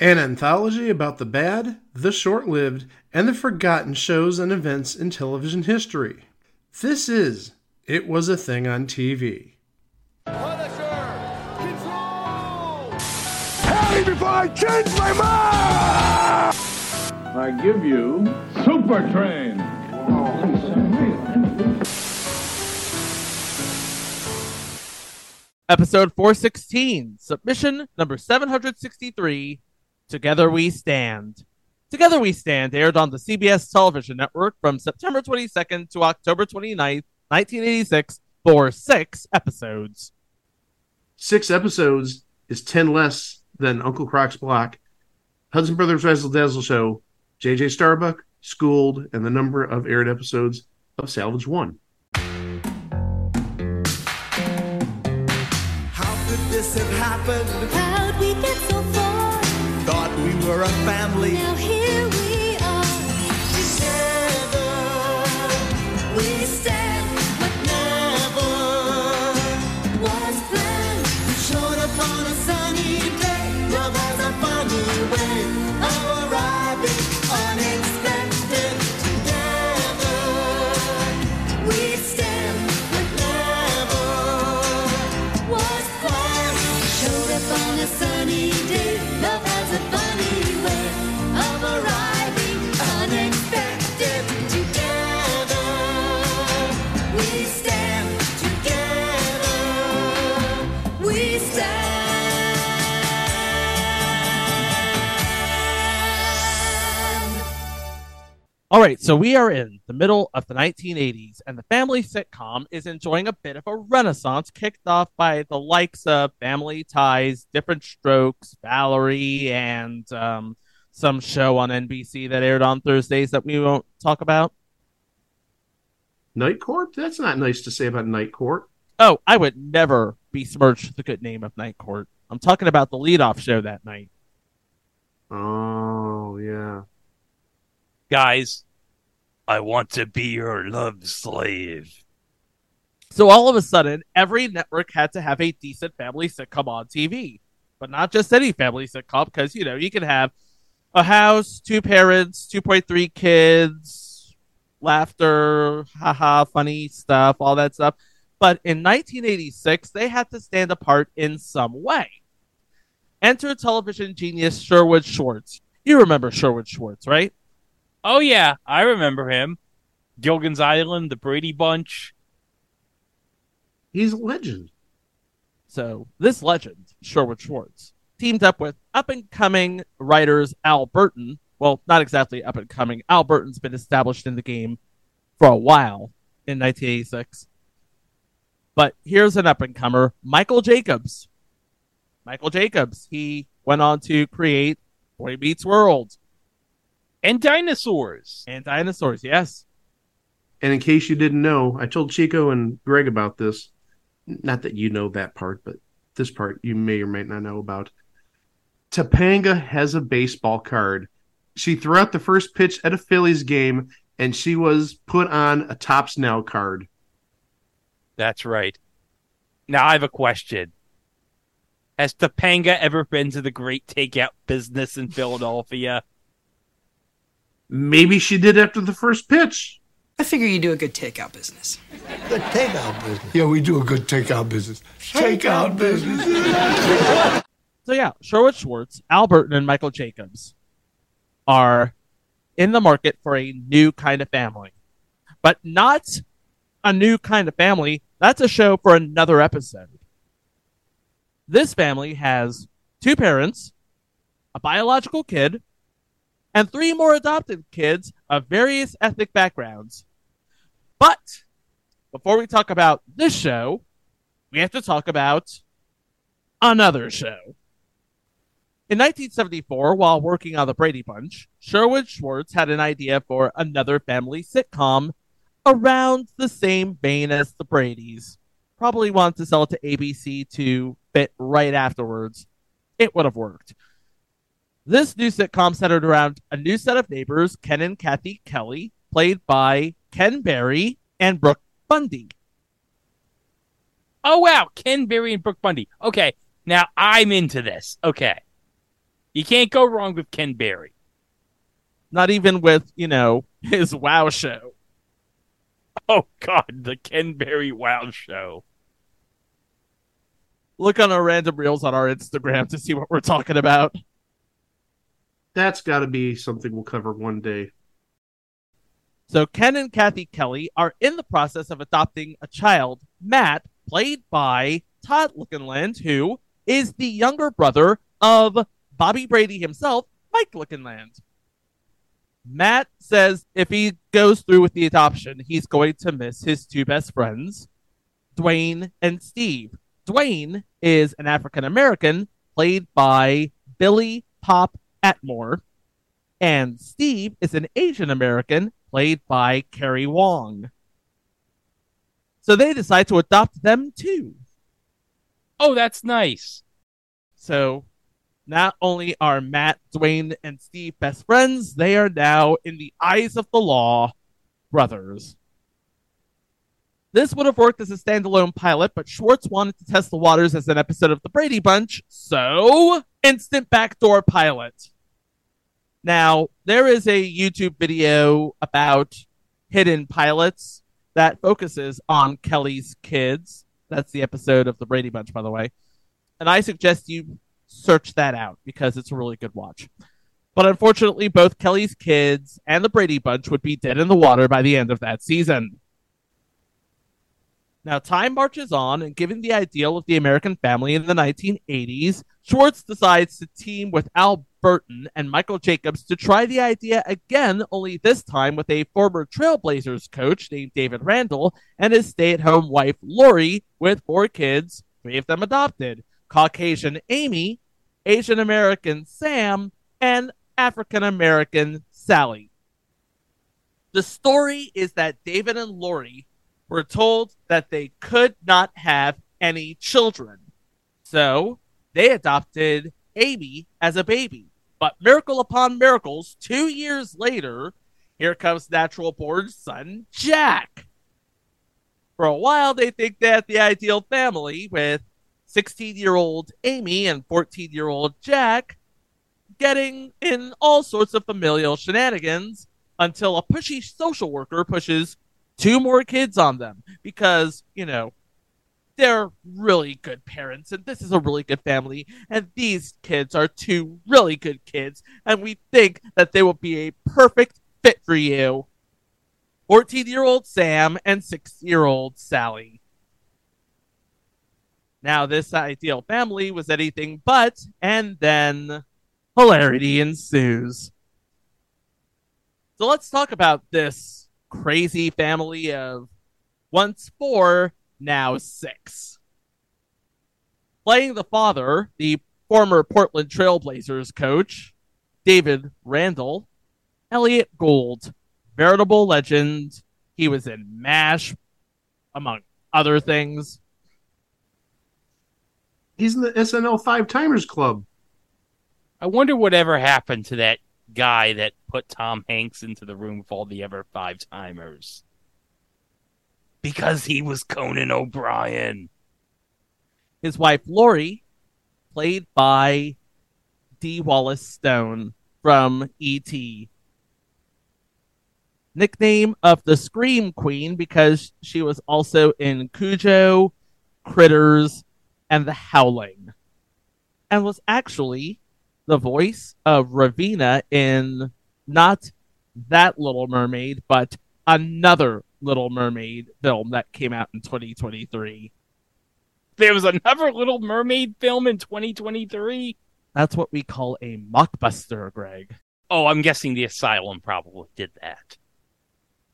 An anthology about the bad, the short lived, and the forgotten shows and events in television history. This is It Was a Thing on TV. Punisher! Control! Tell me before I change my mind! I give you Super Train. Episode 416, submission number 763, Together We Stand. Together We Stand aired on the CBS television network from September 22nd to October 29th, 1986, for six episodes. Six episodes is 10 less than Uncle Croc's Block, Hudson Brothers Razzle Dazzle Show, JJ Starbuck, Schooled, and the number of aired episodes of Salvage 1. How could this have happened? Were a family. All right, so we are in the middle of the 1980s, and the family sitcom is enjoying a bit of a renaissance kicked off by the likes of Family Ties, Different Strokes, Valerie, and um, some show on NBC that aired on Thursdays that we won't talk about. Night Court? That's not nice to say about Night Court. Oh, I would never besmirch the good name of Night Court. I'm talking about the leadoff show that night. Oh, yeah. Guys, I want to be your love slave. So all of a sudden, every network had to have a decent family sitcom on TV, but not just any family sitcom, because you know you can have a house, two parents, two point three kids, laughter, haha, funny stuff, all that stuff. But in 1986, they had to stand apart in some way. Enter television genius Sherwood Schwartz. You remember Sherwood Schwartz, right? Oh yeah, I remember him. Gilligan's Island, the Brady Bunch. He's a legend. So this legend, Sherwood Schwartz, teamed up with up and coming writers Al Burton. Well, not exactly up and coming. Al Burton's been established in the game for a while in 1986. But here's an up and comer, Michael Jacobs. Michael Jacobs. He went on to create Boy Meets World And dinosaurs. and Dinosaurs. Yes. And in case you didn't know, I told Chico and Greg about this. Not that you know that part, but this part you may or may not know about. Topanga has a baseball card. She threw out the first pitch at a Phillies game, and she was put on a Topps Now card. That's right. Now I have a question. Has Topanga ever been to the great takeout business in Philadelphia? Maybe she did after the first pitch. I figure you do a good takeout business. Good takeout business. Yeah, we do a good takeout business. Takeout business. So yeah, Sherwood Schwartz, Al Burton, and Michael Jacobs are in the market for a new kind of family. But not a new kind of family. That's a show for another episode. This family has two parents, a biological kid, and three more adopted kids of various ethnic backgrounds. But before we talk about this show, we have to talk about another show. In 1974, while working on the Brady Bunch, Sherwood Schwartz had an idea for another family sitcom around the same vein as the Brady's. Probably wanted to sell it to ABC to fit right afterwards. It would have worked. This new sitcom centered around a new set of neighbors, Ken and Kathy Kelly, played by Ken Berry and Brooke Bundy. Oh wow, Ken Berry and Brooke Bundy. Okay, now I'm into this. Okay, You can't go wrong with Ken Berry. Not even with, you know, his WoW show. Oh God, the Ken Berry Wow Show. Look on our random reels on our Instagram to see what we're talking about. That's got to be something we'll cover one day. So Ken and Kathy Kelly are in the process of adopting a child, Matt, played by Todd Lookinland, who is the younger brother of Bobby Brady himself, Mike Lookinland. Matt says if he goes through with the adoption, he's going to miss his two best friends, Dwayne and Steve. Dwayne is an African American played by Billy Pop Attmore, and Steve is an Asian American played by Carrie Wong. So they decide to adopt them too. Oh, that's nice. So not only are Matt, Dwayne, and Steve best friends, they are now, in the eyes of the law, brothers. This would have worked as a standalone pilot, but Schwartz wanted to test the waters as an episode of The Brady Bunch, so instant backdoor pilot. Now, there is a YouTube video about hidden pilots that focuses on Kelly's kids. That's the episode of The Brady Bunch, by the way. And I suggest you search that out because it's a really good watch. But unfortunately, both Kelly's kids and the Brady Bunch would be dead in the water by the end of that season. Now, time marches on, and given the ideal of the American family in the 1980s, Schwartz decides to team with Al Burton and Michael Jacobs to try the idea again, only this time with a former Trailblazers coach named David Randall and his stay at home wife, Lori, with four kids, three of them adopted Caucasian Amy, Asian American Sam, and African American Sally. The story is that David and Lori were told that they could not have any children. So they adopted Amy as a baby. But miracle upon miracles, two years later, here comes natural born son Jack. For a while, they think that the ideal family with 16 year old Amy and 14 year old Jack getting in all sorts of familial shenanigans until a pushy social worker pushes two more kids on them because, you know, they're really good parents and this is a really good family and these kids are two really good kids and we think that they will be a perfect fit for you. 14 year old Sam and 6 year old Sally. Now, this ideal family was anything but, and then hilarity ensues. So let's talk about this crazy family of once four, now six. Playing the father, the former Portland Trailblazers coach, David Randall, Elliot Gould, veritable legend. He was in MASH, among other things. He's in the SNL Five Timers Club. I wonder whatever happened to that guy that put Tom Hanks into the room with all the other five timers. Because he was Conan O'Brien. His wife Lori, played by Dee Wallace Stone from E.T. Nickname of the Scream Queen because she was also in Cujo, Critters, and The Howling, and was actually the voice of Ravina in not that Little Mermaid, but another Little Mermaid film that came out in 2023. There was another Little Mermaid film in 2023. That's what we call a mockbuster, Greg. Oh, I'm guessing the Asylum probably did that.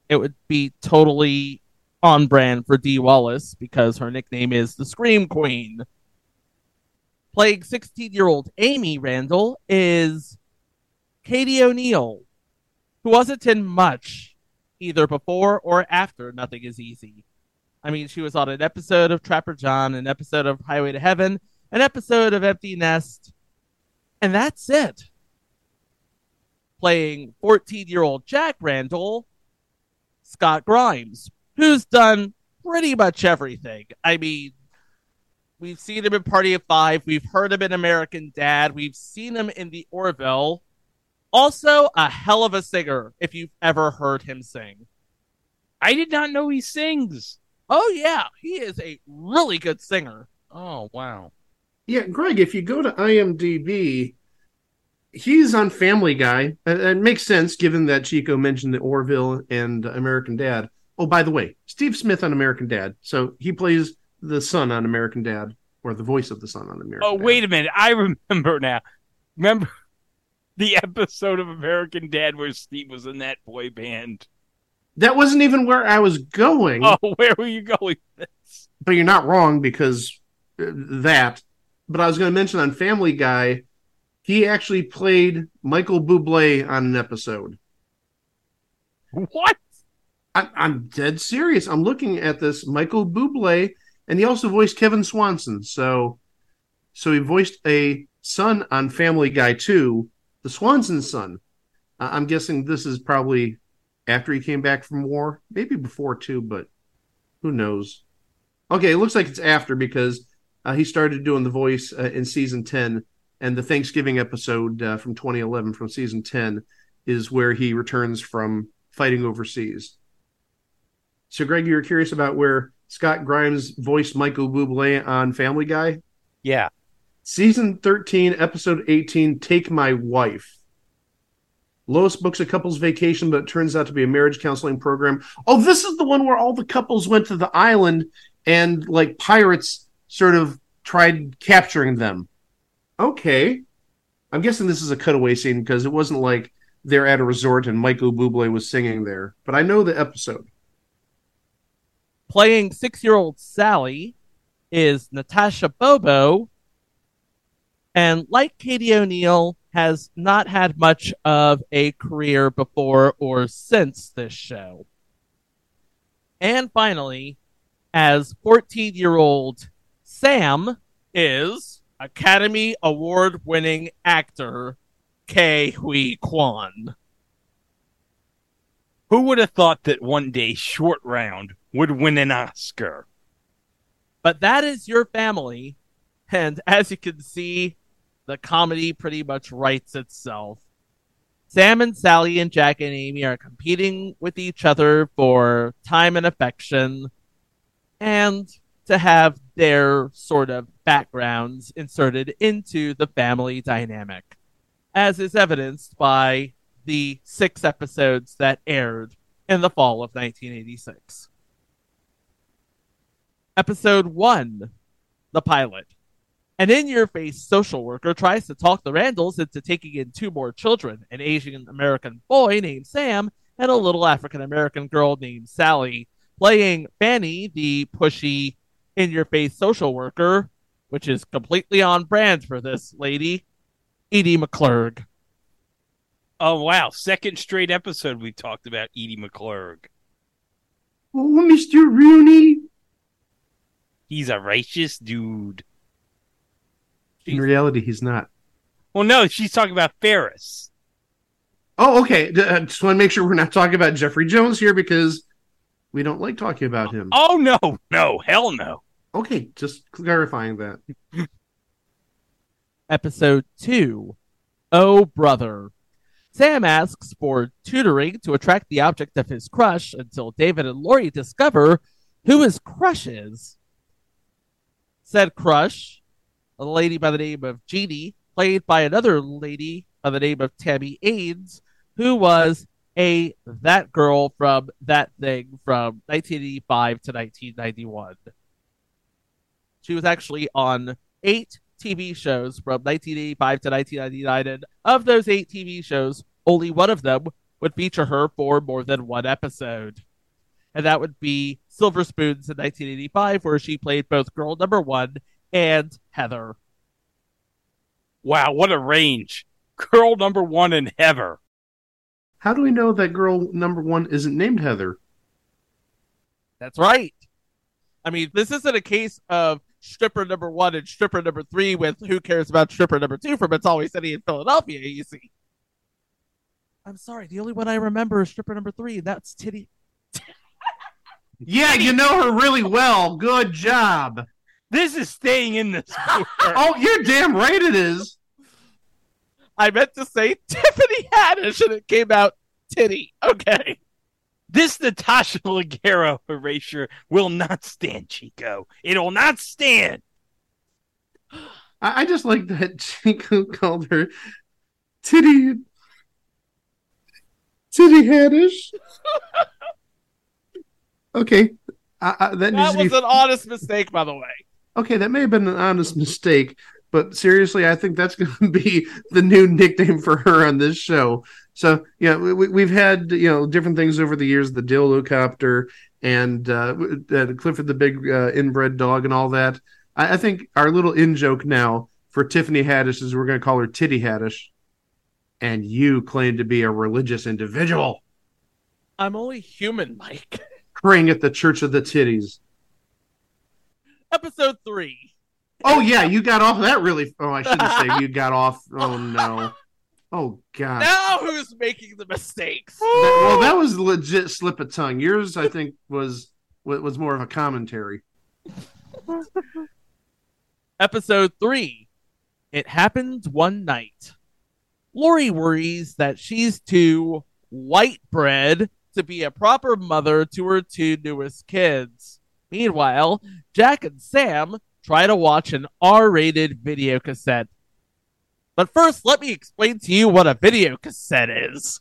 It would be totally on brand for Dee Wallace because her nickname is the Scream Queen. Playing 16 year old Amy Randall is Katie O'Neill, who wasn't in much either before or after Nothing is Easy. I mean, she was on an episode of Trapper John, an episode of Highway to Heaven, an episode of Empty Nest, and that's it. Playing 14 year old Jack Randall, Scott Grimes, who's done pretty much everything. I mean, We've seen him in Party of Five. We've heard him in American Dad. We've seen him in The Orville. Also, a hell of a singer if you've ever heard him sing. I did not know he sings. Oh, yeah. He is a really good singer. Oh wow. Yeah, Greg, if you go to IMDb, he's on Family Guy. Uh, It makes sense given that Chico mentioned the Orville and American Dad. Oh, by the way, Steve Smith on American Dad. So he plays the son on American Dad, or the voice of the son on American Oh Dad. wait a minute. I remember now. Remember the episode of American Dad where Steve was in that boy band? That wasn't even where I was going. Oh, where were you going? but you're not wrong because uh, that. But I was going to mention on Family Guy, he actually played Michael Bublé on an episode. What? I, I'm dead serious. I'm looking at this Michael Bublé, and he also voiced Kevin Swanson. So, so he voiced a son on Family Guy too, the Swanson son. Uh, I'm guessing this is probably after he came back from war, maybe before too, but who knows? Okay, it looks like it's after because uh, he started doing the voice uh, in season 10, and the Thanksgiving episode uh, from 2011 from season 10 is where he returns from fighting overseas. So, Greg, you were curious about where Scott Grimes voiced Michael Bublé on Family Guy? Yeah. Season 13, episode 18, Take My Wife. Lois books a couple's vacation, but it turns out to be a marriage counseling program. Oh, this is the one where all the couples went to the island and, like, pirates sort of tried capturing them. Okay. I'm guessing this is a cutaway scene because it wasn't like they're at a resort and Michael Bublé was singing there. But I know the episode. Playing six year old Sally is Natasha Bobo. And like Katie O'Neill, has not had much of a career before or since this show. And finally, as 14 year old Sam is Academy Award winning actor Ke Huy Quan. Who would have thought that one day Short Round would win an Oscar? But that is your family. And as you can see, the comedy pretty much writes itself. Sam and Sally and Jack and Amy are competing with each other for time and affection and to have their sort of backgrounds inserted into the family dynamic, as is evidenced by the six episodes that aired in the fall of 1986. Episode 1 The Pilot. An in your face social worker tries to talk the Randalls into taking in two more children an Asian American boy named Sam and a little African American girl named Sally. Playing Fanny, the pushy, in your face social worker, which is completely on brand for this lady, Edie McClurg. Oh wow! Second straight episode we talked about Edie McClurg. Oh, Mr. Rooney. He's a righteous dude. In reality, he's not. Well, no, she's talking about Ferris. Oh, okay. D- uh, just want to make sure we're not talking about Jeffrey Jones here because we don't like talking about him. Oh no, no, hell no. Okay, just clarifying that. Episode 2 Oh Brother. Sam asks for tutoring to attract the object of his crush until David and Lori discover who his crush is. Said crush, a lady by the name of Jeannie, played by another lady by the name of Tammy Ains, who was a that girl from that thing from 1985 to 1991. She was actually on eight TV shows from 1985 to 1999, and of those eight TV shows, only one of them would feature her for more than one episode. And that would be Silver Spoons in 1985, where she played both girl number one and Heather. Wow, what a range. Girl number one and Heather. How do we know that girl number one isn't named Heather? That's right. I mean, this isn't a case of stripper number one and stripper number three with who cares about stripper number two from It's Always Sunny in Philadelphia, you see. I'm sorry, the only one I remember is stripper number three, and that's Titty. Yeah, you know her really well. Good job. This is staying in this. Oh, you're damn right it is. I meant to say Tiffany Haddish, and it came out titty. Okay. This Natasha Leggero erasure will not stand, Chico. It'll not stand. I, I just like that Chico called her Titty Titty Haddish. okay, I, I, that, That was be an honest mistake, by the way. Okay. That may have been an honest mistake, but seriously, I think that's going to be the new nickname for her on this show. So yeah, we, we've had you know different things over the years, the dildo copter and uh, uh, Clifford the big uh, inbred dog and all that. I, I think our little in joke now for Tiffany Haddish is we're going to call her Titty Haddish, and you claim to be a religious individual I'm only human, Mike. praying at the Church of the Titties. Episode three. Oh yeah, you got off that really. Oh, I shouldn't say you got off. Oh no. Oh god. Now who's making the mistakes? That- well, that was legit slip of tongue. Yours, I think, was was more of a commentary. Episode 3 It Happened One Night. Lori worries that she's too white bread to be a proper mother to her two newest kids. Meanwhile, Jack and Sam try to watch an R rated video cassette. But first, let me explain to you what a video cassette is.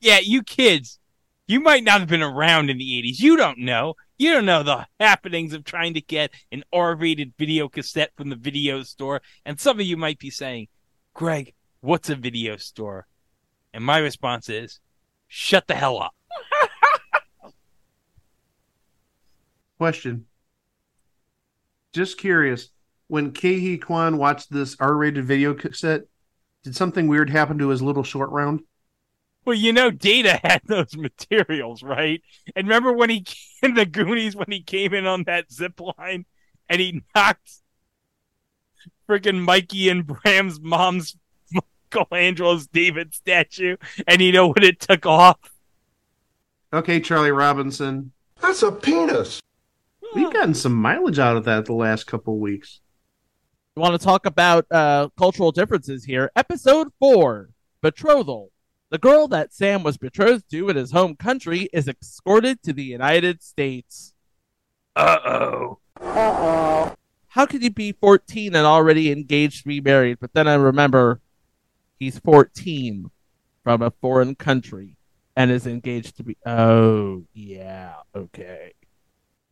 Yeah, you kids, you might not have been around in the 80s. You don't know. You don't know the happenings of trying to get an R rated video cassette from the video store. And some of you might be saying, Greg, what's a video store? And my response is, shut the hell up. Question. Just curious. When Ke Quan watched this R-rated video cassette, did something weird happen to his little short round? Well, you know, Data had those materials, right? And remember when he in the Goonies when he came in on that zip line and he knocked freaking Mikey and Brand's mom's Michelangelo's David statue, and you know what it took off? Okay, Charlie Robinson. That's a penis. We've gotten some mileage out of that the last couple weeks. You want to talk about uh, cultural differences here? Episode 4 Betrothal. The girl that Sam was betrothed to in his home country is escorted to the United States. Uh oh. Uh oh. How could you be 14 and already engaged to be married? But then I remember he's 14 from a foreign country and is engaged to be. Oh, yeah, okay.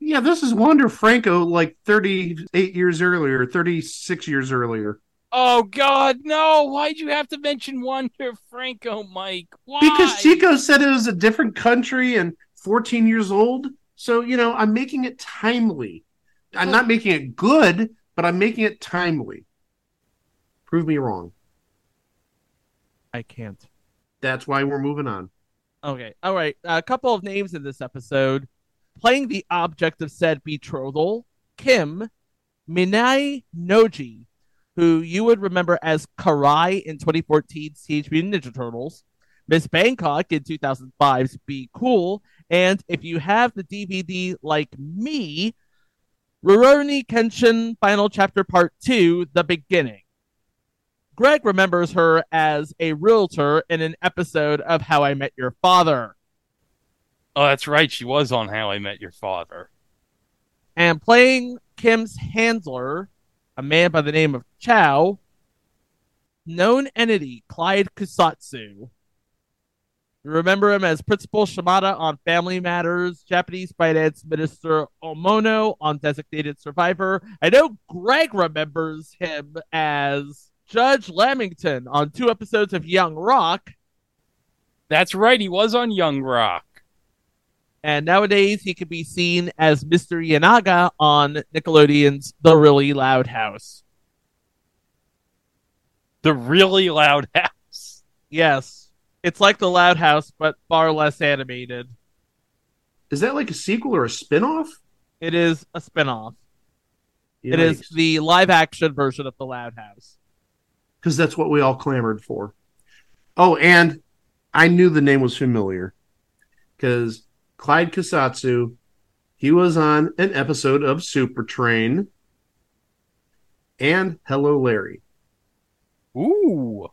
Yeah, this is Wander Franco like 38 years earlier, 36 years earlier. Oh God, no! Why'd you have to mention Wander Franco, Mike? Why? Because Chico said it was a different country and 14 years old. So, you know, I'm making it timely. I'm not making it good, but I'm making it timely. Prove me wrong. I can't. That's why we're moving on. Okay, all right. A couple of names in this episode. Playing the object of said betrothal, Kim Minae Noji, who you would remember as Karai in 2014's Teenage Mutant Ninja Turtles, Miss Bangkok in 2005's Be Cool, and if you have the DVD like me, Rurouni Kenshin Final Chapter Part 2, The Beginning. Greg remembers her as a realtor in an episode of How I Met Your Father. Oh, that's right. She was on How I Met Your Father. And playing Kim's handler, a man by the name of Chow, known entity Clyde Kusatsu. You remember him as Principal Shimada on Family Matters, Japanese Finance Minister Omono on Designated Survivor. I know Greg remembers him as Judge Lamington on two episodes of Young Rock. That's right. He was on Young Rock. And nowadays he can be seen as Mr. Yanaga on Nickelodeon's The Really Loud House. The really loud house. Yes. It's like The Loud House, but far less animated. Is that like a sequel or a spin-off? It is a spinoff. It is the live action version of The Loud House. because that's what we all clamored for. Oh, and I knew the name was familiar because Clyde Kusatsu, he was on an episode of Super Train, and Hello Larry. Ooh.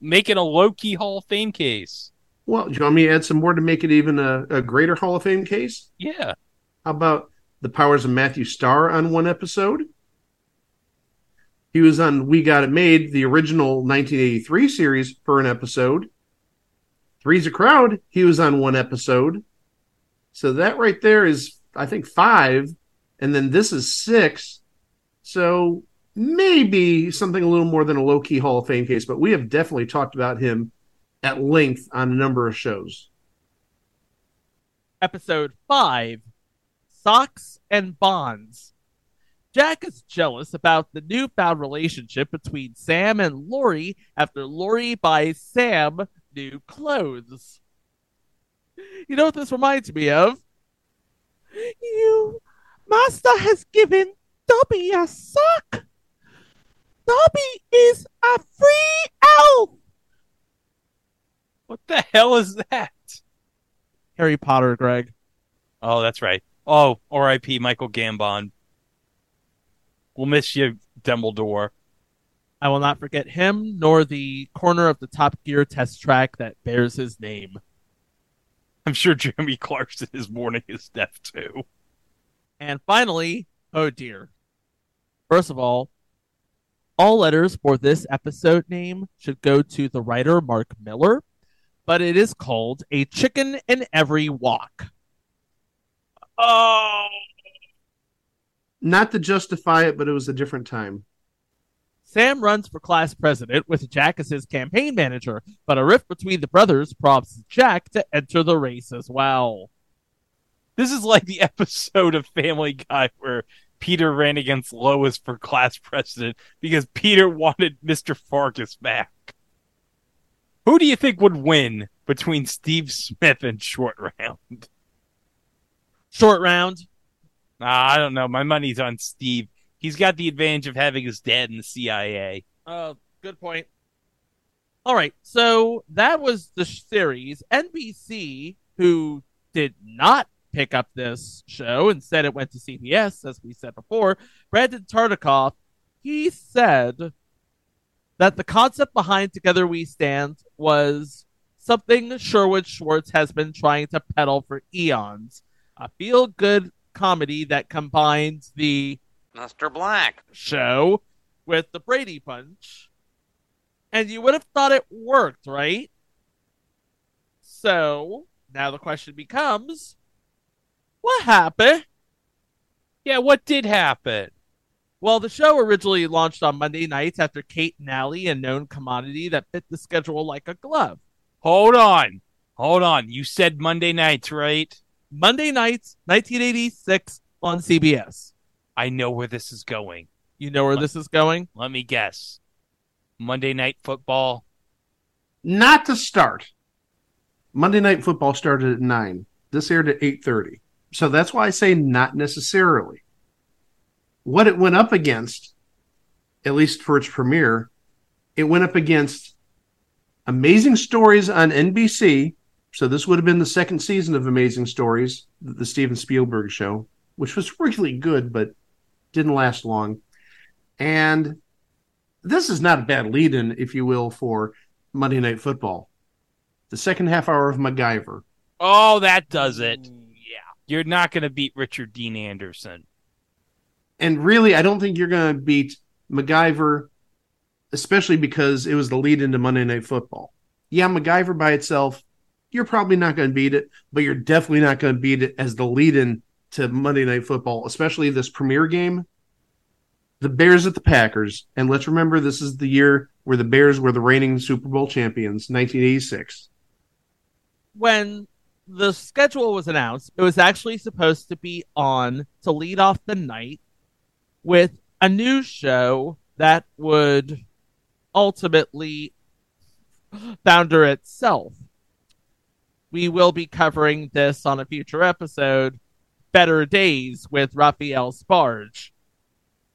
Making a low key Hall of Fame case. Well, do you want me to add some more to make it even a, a greater Hall of Fame case? Yeah. How about the powers of Matthew Star on one episode? He was on We Got It Made, the original 1983 series, for an episode. Three's a Crowd, he was on one episode. So that right there is, I think, five. And then this is six. So maybe something a little more than a low key Hall of Fame case, but we have definitely talked about him at length on a number of shows. Episode 5 Socks and Bonds. Jack is jealous about the newfound relationship between Sam and Lori after Lori buys Sam new clothes. You know what this reminds me of? You, Master has given Dobby a sock. Dobby is a free elf. What the hell is that? Harry Potter, Greg. Oh, that's right. Oh, R.I.P. Michael Gambon. We'll miss you, Dumbledore. I will not forget him nor the corner of the Top Gear test track that bears his name. I'm sure Jeremy Clarkson is mourning his death too. And finally, oh dear. First of all, all letters for this episode name should go to the writer Mark Miller, but it is called A Chicken in Every Walk. Oh, Not to justify it, but it was a different time. Sam runs for class president with Jack as his campaign manager, but a rift between the brothers prompts Jack to enter the race as well. this is like the episode of Family Guy where Peter ran against Lois for class president because Peter wanted Mr. Fargus back. Who do you think would win between Steve Smith and Short Round? Short round. Ah, I don't know. My money's on Steve. He's got the advantage of having his dad in the CIA. Uh, good point. All right, so that was the series. NBC, who did not pick up this show, instead it went to CBS, as we said before. Brandon Tartikoff, he said that the concept behind Together We Stand was something Sherwood Schwartz has been trying to peddle for eons. A feel good comedy that combines the Mr. Black. show with the Brady Bunch. And you would have thought it worked, right? So now the question becomes what happened? Yeah, what did happen? Well, the show originally launched on Monday nights after Kate and Allie, a known commodity that fit the schedule like a glove. Hold on. Hold on. You said Monday nights, right? Monday nights, 1986 on CBS. I know where this is going. You know where this is going? Let me guess. Monday night football. Not to start. Monday Night Football started at nine. This aired at eight thirty. So that's why I say not necessarily. What it went up against, at least for its premiere, it went up against Amazing Stories on NBC. So this would have been the second season of Amazing Stories, the the Steven Spielberg show, which was really good but didn't last long. And this is not a bad lead-in, if you will, for Monday Night Football. The second half hour of MacGyver. Oh, that does it. Yeah. You're not going to beat Richard Dean Anderson. And really, I don't think you're going to beat MacGyver, especially because it was the lead into Monday Night Football. Yeah, MacGyver by itself, you're probably not going to beat it, but you're definitely not going to beat it as the lead in to Monday Night Football, especially this premiere game. The Bears at the Packers. And let's remember, this is the year where the Bears were the reigning Super Bowl champions, 1986. when the schedule was announced, it was actually supposed to be on to lead off the night with a new show that would ultimately founder itself. We will be covering this on a future episode, Better Days with Raphael Sbarge.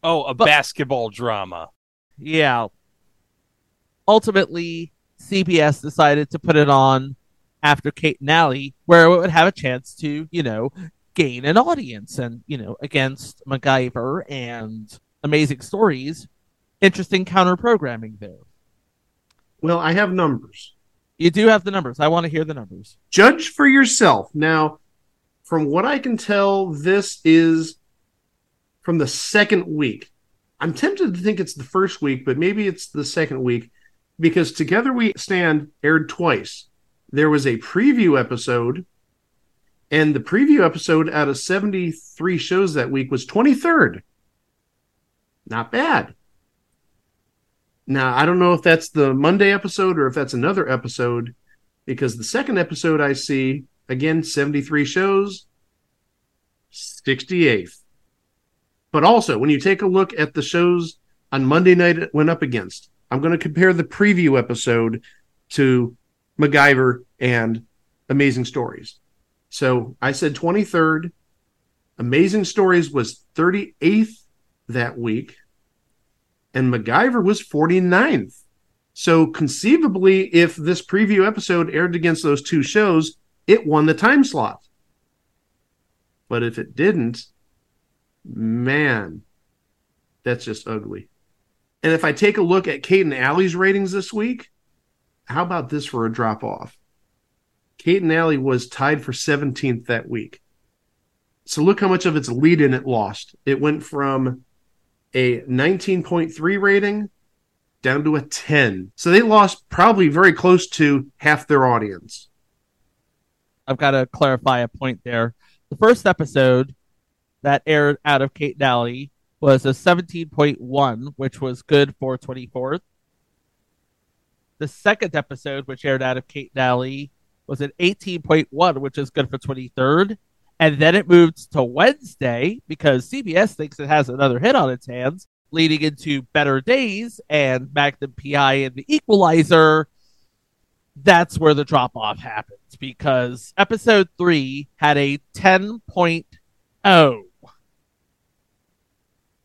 Oh, a But- basketball drama. Yeah. Ultimately, CBS decided to put it on after Kate and Allie, where it would have a chance to, you know, gain an audience and, you know, against MacGyver and Amazing Stories, interesting counter programming there. Well, I have numbers. You do have the numbers. I want to hear the numbers. Judge for yourself. Now, from what I can tell, this is from the second week. I'm tempted to think it's the first week, but maybe it's the second week because Together We Stand aired twice. There was a preview episode, and the preview episode out of 73 shows that week was 23rd. Not bad. Now, I don't know if that's the Monday episode or if that's another episode because the second episode I see, again, 73 shows, 68th. But also, when you take a look at the shows on Monday night it went up against, I'm going to compare the preview episode to MacGyver and Amazing Stories. So I said 23rd. Amazing Stories was 38th that week, and MacGyver was 49th. So conceivably, if this preview episode aired against those two shows, it won the time slot. But if it didn't, man, that's just ugly. And if I take a look at Kate and Allie's ratings this week, how about this for a drop off? Kate and Allie was tied for 17th that week. So look how much of its lead in it lost. It went from a 19.3 rating down to a 10. So they lost probably very close to half their audience. I've got to clarify a point there. The first episode that aired out of Kate and Allie was a 17.1, which was good for 24th. The second episode, which aired out of Kate and Allie, was an 18.1, which is good for 23rd. And then it moved to Wednesday because CBS thinks it has another hit on its hands, leading into Better Days and Magnum PI and the Equalizer. That's where the drop off happens because episode three had a 10.0.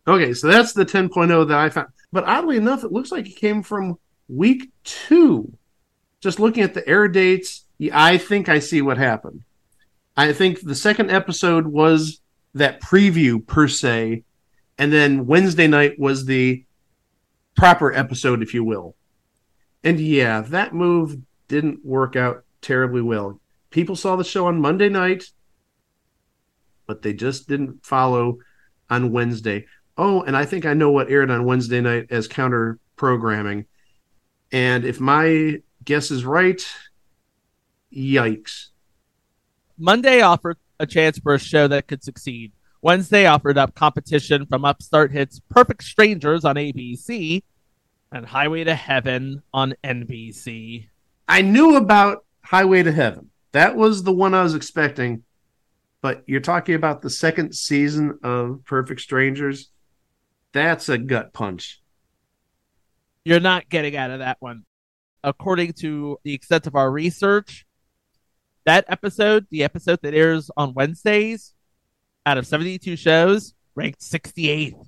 Okay, so that's the 10.0 that I found. But oddly enough, it looks like it came from week two. Just looking at the air dates, I think I see what happened. I think the second episode was that preview per se, and then Wednesday night was the proper episode, if you will. And yeah, that move didn't work out terribly well. People saw the show on Monday night, but they just didn't follow on Wednesday. Oh, and I think I know what aired on Wednesday night as counter programming. And if my guess is right, yikes. Monday offered a chance for a show that could succeed. Wednesday offered up competition from Upstart Hits Perfect Strangers on ABC and Highway to Heaven on NBC. I knew about Highway to Heaven. That was the one I was expecting. But you're talking about the second season of Perfect Strangers. That's a gut punch. You're not getting out of that one. According to the extent of our research, that episode, the episode that airs on Wednesdays, out of 72 shows, ranked 68th.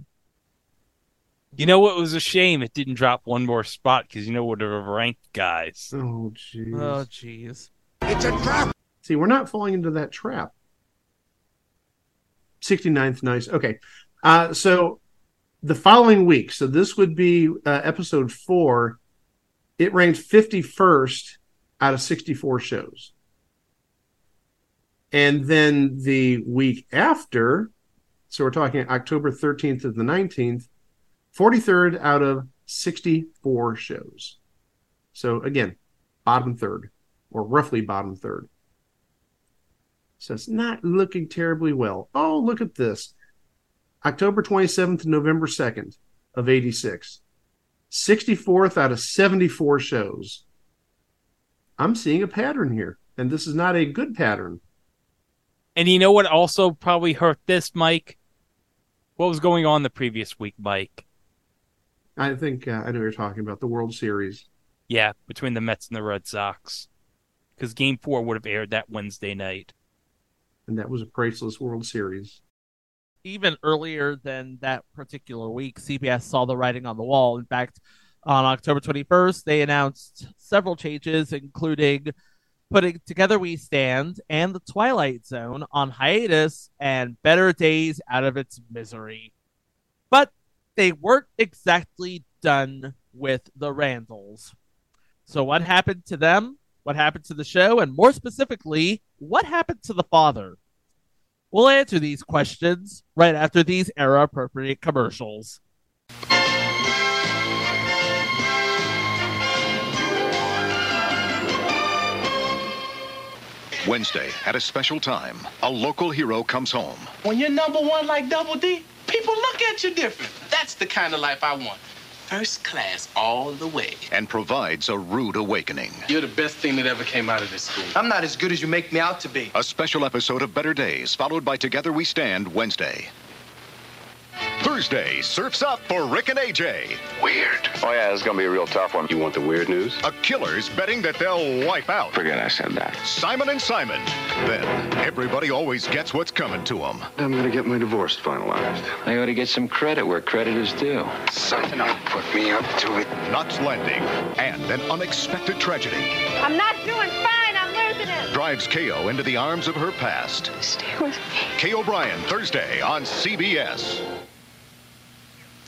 You know what was a shame? It didn't drop one more spot because you know what would have ranked guys. Oh, jeez. Oh, jeez. It's a trap. See, we're not falling into that trap. 69th, nice. Okay. Uh, so the following week, so this would be uh, episode four, it ranked 51st out of 64 shows. And then the week after, so we're talking October 13th to the 19th, 43rd out of 64 shows. So again, bottom third, or roughly bottom third. So it's not looking terribly well. Oh, look at this. October 27th to November 2nd of 86. 64th out of 74 shows. I'm seeing a pattern here, and this is not a good pattern. And you know what also probably hurt this, Mike? What was going on the previous week, Mike? I think uh, I know you're talking about the World Series. Yeah, between the Mets and the Red Sox. Because game four would have aired that Wednesday night. And that was a priceless World Series. even earlier than that particular week, CBS saw the writing on the wall. In fact, on October 21st, they announced several changes, including putting Together We Stand and The Twilight Zone on hiatus and Better Days out of its misery. But they weren't exactly done with the Randalls. So, what happened to them? What happened to the show? And more specifically, what happened to the father? We'll answer these questions right after these era appropriate commercials. Wednesday, at a special time, a local hero comes home. When you're number one like Double D, people look at you different. That's the kind of life I want. First class all the way. and provides a rude awakening. You're the best thing that ever came out of this school. I'm not as good as you make me out to be. A special episode of Better Days, followed by Together We Stand Wednesday. Thursday, Surfs Up for Rick and AJ. Weird. Oh, yeah, it's gonna be a real tough one. You want the weird news? A killer's betting that they'll wipe out Forget I said that. Simon and Simon. Then, everybody always gets what's coming to them. I'm gonna get my divorce finalized. I ought to get some credit where credit is due. Something put me up to it. Knots Landing. And an unexpected tragedy I'm not doing fine. I'm losing it. drives KO into the arms of her past. Stay with me. Kay O'Brien, Thursday on CBS.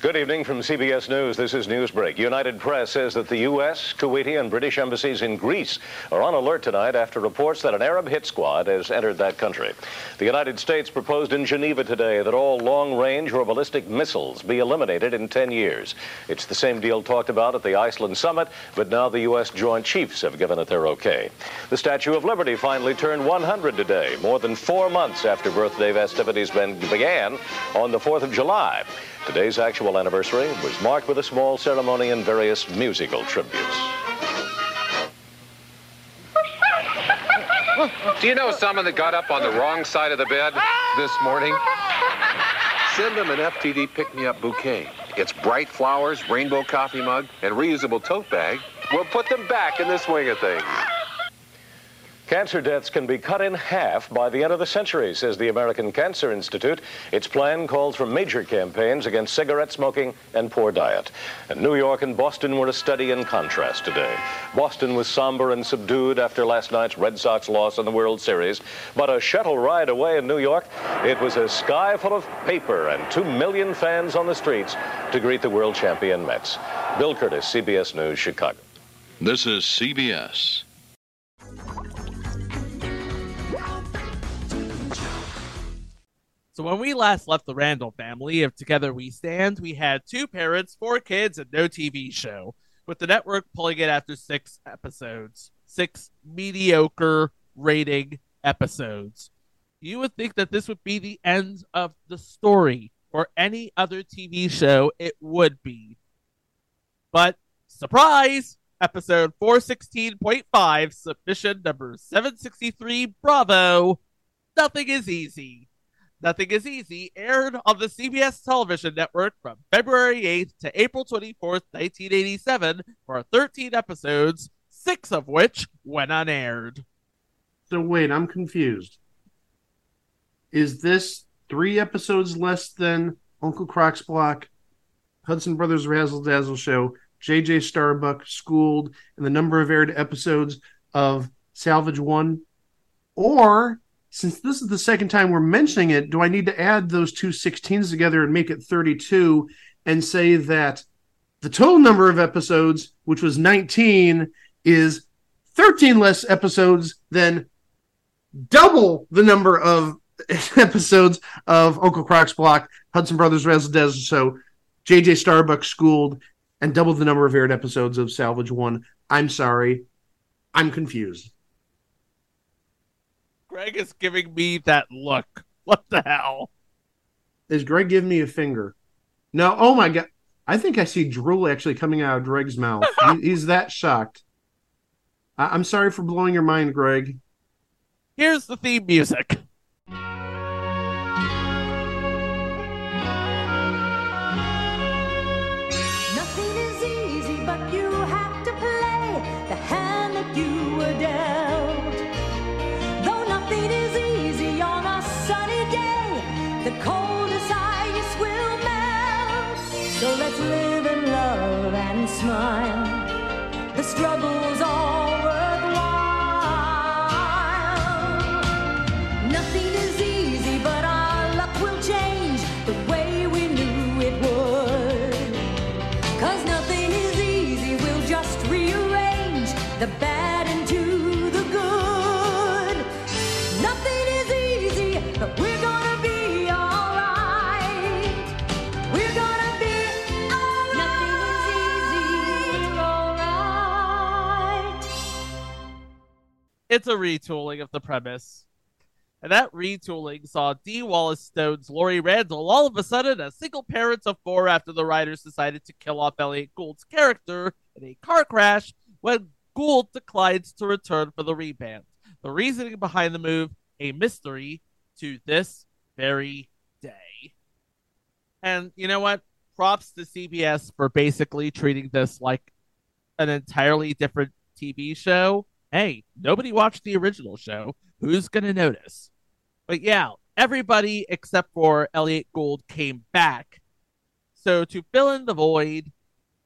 Good evening from CBS News. This is Newsbreak. United Press says that the U.S., Kuwaiti, and British embassies in Greece are on alert tonight after reports that an Arab hit squad has entered that country. The United States proposed in Geneva today that all long range or ballistic missiles be eliminated in 10 years. It's the same deal talked about at the Iceland summit, but now the U.S. Joint Chiefs have given it their okay. The Statue of Liberty finally turned 100 today, more than four months after birthday festivities began on the 4th of July. Today's actual anniversary was marked with a small ceremony and various musical tributes. Do you know someone that got up on the wrong side of the bed this morning? Send them an FTD pick me up bouquet. It's bright flowers, rainbow coffee mug, and reusable tote bag. We'll put them back in the swing of things. Cancer deaths can be cut in half by the end of the century, says the American Cancer Institute. Its plan calls for major campaigns against cigarette smoking and poor diet. And New York and Boston were a study in contrast today. Boston was somber and subdued after last night's Red Sox loss in the World Series. But a shuttle ride away in New York, it was a sky full of paper and two million fans on the streets to greet the world champion Mets. Bill Kurtis, CBS News, Chicago. This is CBS. So when we last left the Randall family of Together We Stand, we had two parents, four kids, and no TV show, with the network pulling it after six episodes, six mediocre rating episodes. You would think that this would be the end of the story. For any other TV show, it would be. But surprise! Episode 416.5, submission number 763, Bravo. Nothing is easy. Nothing is Easy aired on the CBS television network from February 8th to April 24th, 1987, for 13 episodes, six of which went unaired. So wait, I'm confused. Is this three episodes less than Uncle Croc's Block, Hudson Brothers Razzle Dazzle Show, JJ Starbuck, Schooled, and the number of aired episodes of Salvage One? Or since this is the second time we're mentioning it, do I need to add those two 16s together and make it 32 and say that the total number of episodes, which was 19, is 13 less episodes than double the number of episodes of Uncle Croc's Block, Hudson Brothers Razzle Show, JJ Starbuck Schooled, and double the number of aired episodes of Salvage One. I'm sorry. I'm confused. Greg is giving me that look. What the hell? Is Greg giving me a finger? No. Oh my god. I think I see drool actually coming out of Greg's mouth. He's that shocked. I- I'm sorry for blowing your mind, Greg. Here's the theme music. It's a retooling of the premise. And that retooling saw Dee Wallace Stone's Laurie Randall all of a sudden a single parent of four after the writers decided to kill off Elliot Gould's character in a car crash when Gould declines to return for the revamp. The reasoning behind the move, a mystery to this very day. And you know what? Props to CBS for basically treating this like an entirely different TV show. Hey, nobody watched the original show. Who's going to notice? But yeah, everybody except for Elliot Gould came back. So to fill in the void,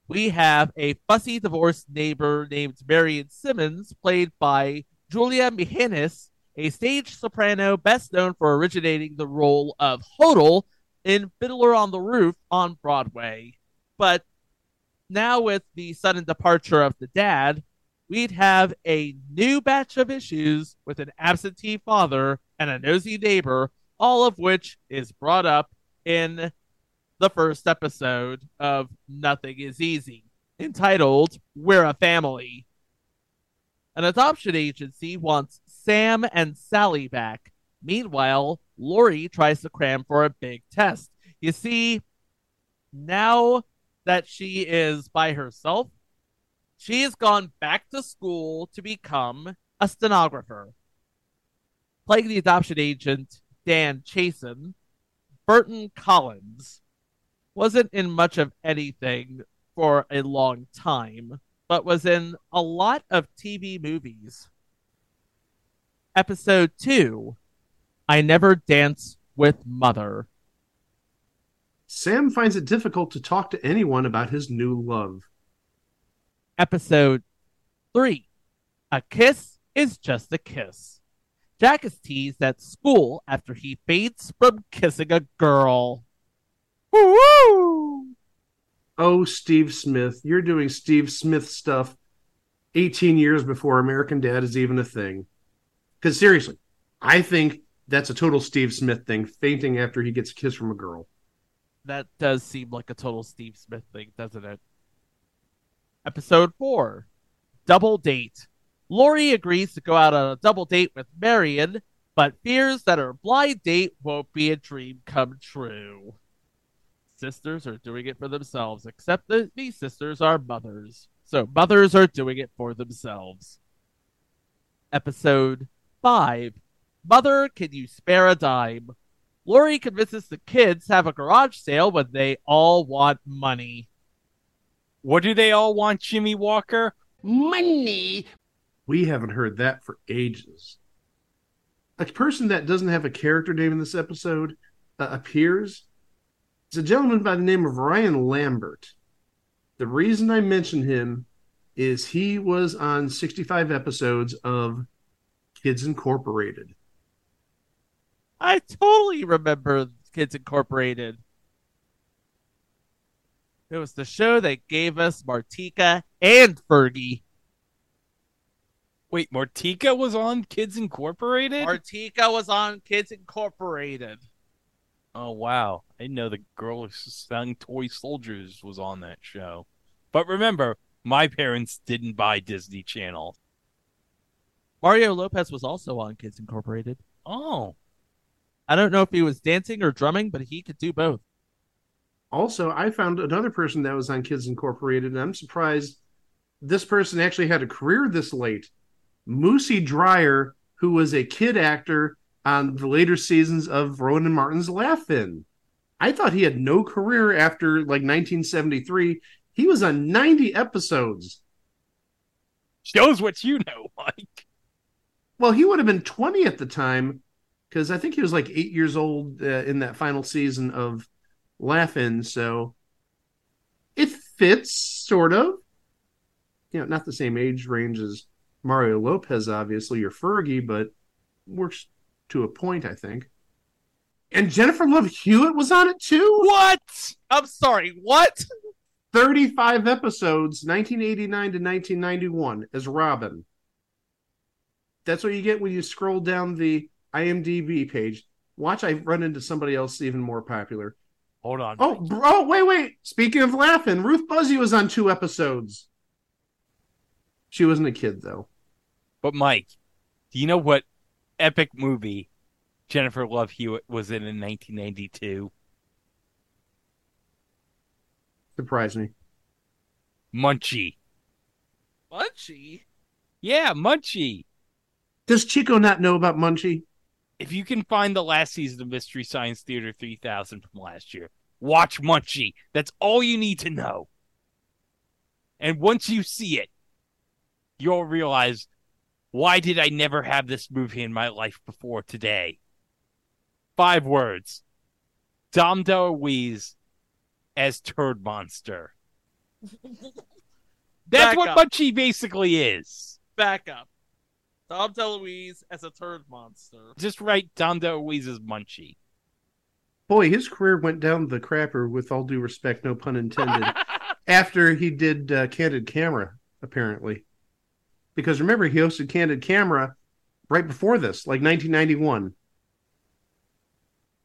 we have a fussy divorced neighbor named Marion Simmons, played by Julia Migenes, a stage soprano best known for originating the role of Hodel in Fiddler on the Roof on Broadway. But now, with the sudden departure of the dad, we'd have a new batch of issues with an absentee father and a nosy neighbor, all of which is brought up in the first episode of Nothing is Easy, entitled We're a Family. An adoption agency wants Sam and Sally back. Meanwhile, Lori tries to cram for a big test. You see, now that she is by herself, she has gone back to school to become a stenographer. Playing the adoption agent, Dan Chasen, Burton Collins wasn't in much of anything for a long time, but was in a lot of TV movies. Episode 2 I Never Dance with Mother. Sam finds it difficult to talk to anyone about his new love. Episode 3 A Kiss is Just a Kiss. Jack is teased at school after he faints from kissing a girl. Woo! Oh, Steve Smith, you're doing Steve Smith stuff 18 years before American Dad is even a thing. Because seriously, I think that's a total Steve Smith thing, fainting after he gets a kiss from a girl. That does seem like a total Steve Smith thing, doesn't it? Episode 4 Double Date. Lori agrees to go out on a double date with Marion, but fears that her blind date won't be a dream come true. Sisters are doing it for themselves, except that these sisters are mothers. So mothers are doing it for themselves. Episode 5 Mother, can you spare a dime? Lori convinces the kids to have a garage sale when they all want money. What do they all want, Jimmy Walker? Money. We haven't heard that for ages. A person that doesn't have a character name in this episode uh, appears. It's a gentleman by the name of Ryan Lambert. The reason I mention him is he was on 65 episodes of Kids Incorporated. I totally remember Kids Incorporated. It was the show that gave us Martika and Fergie. Wait, Martika was on Kids Incorporated? Martika was on Kids Incorporated. Oh wow. I didn't know the girl who sang Toy Soldiers was on that show. But remember, my parents didn't buy Disney Channel. Mario Lopez was also on Kids Incorporated. Oh. I don't know if he was dancing or drumming, but he could do both. Also, I found another person that was on Kids Incorporated, and I'm surprised this person actually had a career this late. Moosie Drier, who was a kid actor on the later seasons of Rowan and Martin's Laugh-In. I thought he had no career after like 1973. He was on 90 episodes. Shows what you know, Mike. Well, he would have been 20 at the time because I think he was like eight years old uh, in that final season of Laugh-In. So it fits, sort of. You know, not the same age range as Mario Lopez, obviously, or Fergie, but works to a point, I think. And Jennifer Love Hewitt was on it too? What? I'm sorry, what? 35 episodes, 1989 to 1991, as Robin. That's what you get when you scroll down the IMDb page. Watch, I run into somebody else even more popular. Hold on. Oh, br- oh, wait, wait. Speaking of laughing, Ruth Buzzi was on two episodes. She wasn't a kid, though. But Mike, Do you know what epic movie Jennifer Love Hewitt was in in 1992? Surprise me. Munchie. Munchie. Yeah, Munchie. Does Chico not know about Munchie? If you can find the last season of Mystery Science Theater 3000 from last year, watch Munchie. That's all you need to know. And once you see it, you'll realize why did I never have this movie in my life before today? Five words. Dom DeLuise as Turd Monster. That's Back what up. Munchie basically is. Back up. Dom DeLuise as a turd monster. Just write Dom DeLuise as Munchie. Boy, his career went down the crapper, with all due respect, no pun intended, after he did uh, Candid Camera, apparently. Because remember, he hosted Candid Camera right before this, like 1991.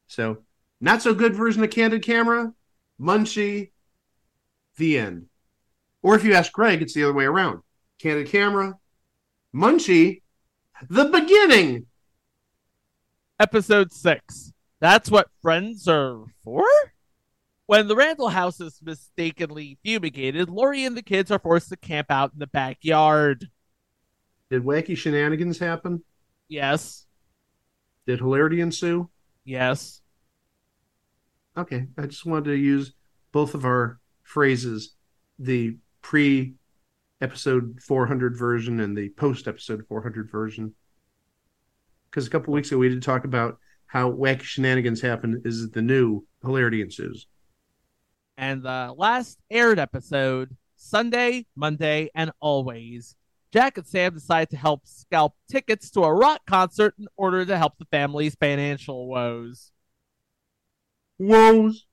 So, not so good version of Candid Camera, Munchie, the end. Or if you ask Greg, it's the other way around. Candid Camera, Munchie, the beginning. Episode 6. That's what friends are for? When the Randall house is mistakenly fumigated, Lori and the kids are forced to camp out in the backyard. Did wacky shenanigans happen? Yes. Did hilarity ensue? Yes. Okay, I just wanted to use both of our phrases, the pre episode 400 version and the post episode 400 version. Because a couple weeks ago we did talk about how wacky shenanigans happen is the new hilarity ensues. And the last aired episode, Sunday, Monday, and always, Jack and Sam decide to help scalp tickets to a rock concert in order to help the family's financial woes. Woes.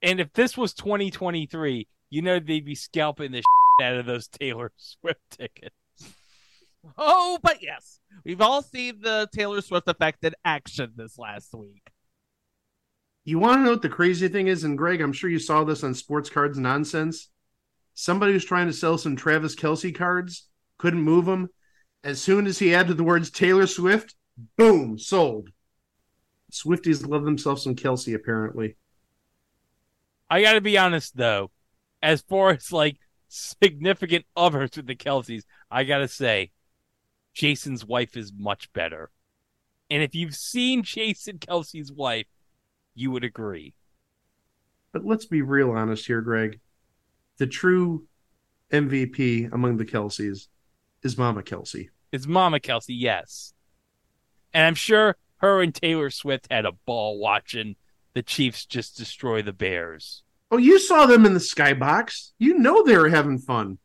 And if this was 2023, you know they'd be scalping the shit out of those Taylor Swift tickets. Oh, but yes, we've all seen the Taylor Swift effect in action this last week. You want to know what the crazy thing is? And Greg, I'm sure you saw this on Sports Cards Nonsense. Somebody was trying to sell some Travis Kelce cards, couldn't move them. As soon as he added the words Taylor Swift, boom, sold. Swifties love themselves some Kelce, apparently. I got to be honest though, as far as like significant others with the Kelces, I got to say, Jason's wife is much better. And if you've seen Jason Kelce's wife, you would agree. But let's be real honest here, Greg. The true MVP among the Kelces is Mama Kelce. It's Mama Kelce, yes. And I'm sure her and Taylor Swift had a ball watching the Chiefs just destroy the Bears. Oh, you saw them in the skybox. You know they were having fun.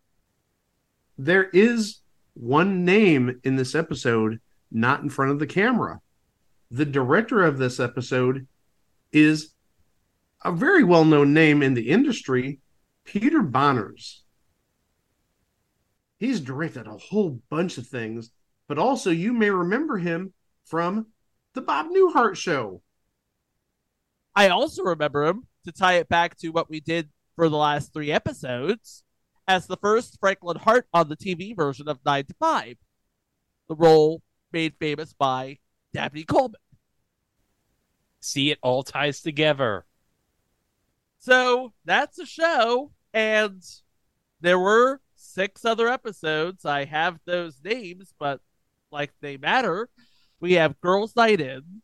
There is one name in this episode not in front of the camera. The director of this episode is a very well known name in the industry, Peter Bonerz. He's directed a whole bunch of things, but also you may remember him from the Bob Newhart show. I also remember him to tie it back to what we did for the last three episodes as the first Franklin Hart on the TV version of 9 to 5. The role made famous by Dabney Coleman. See, it all ties together. So that's a show, and there were six other episodes. I have those names, but like they matter. We have Girls Night In,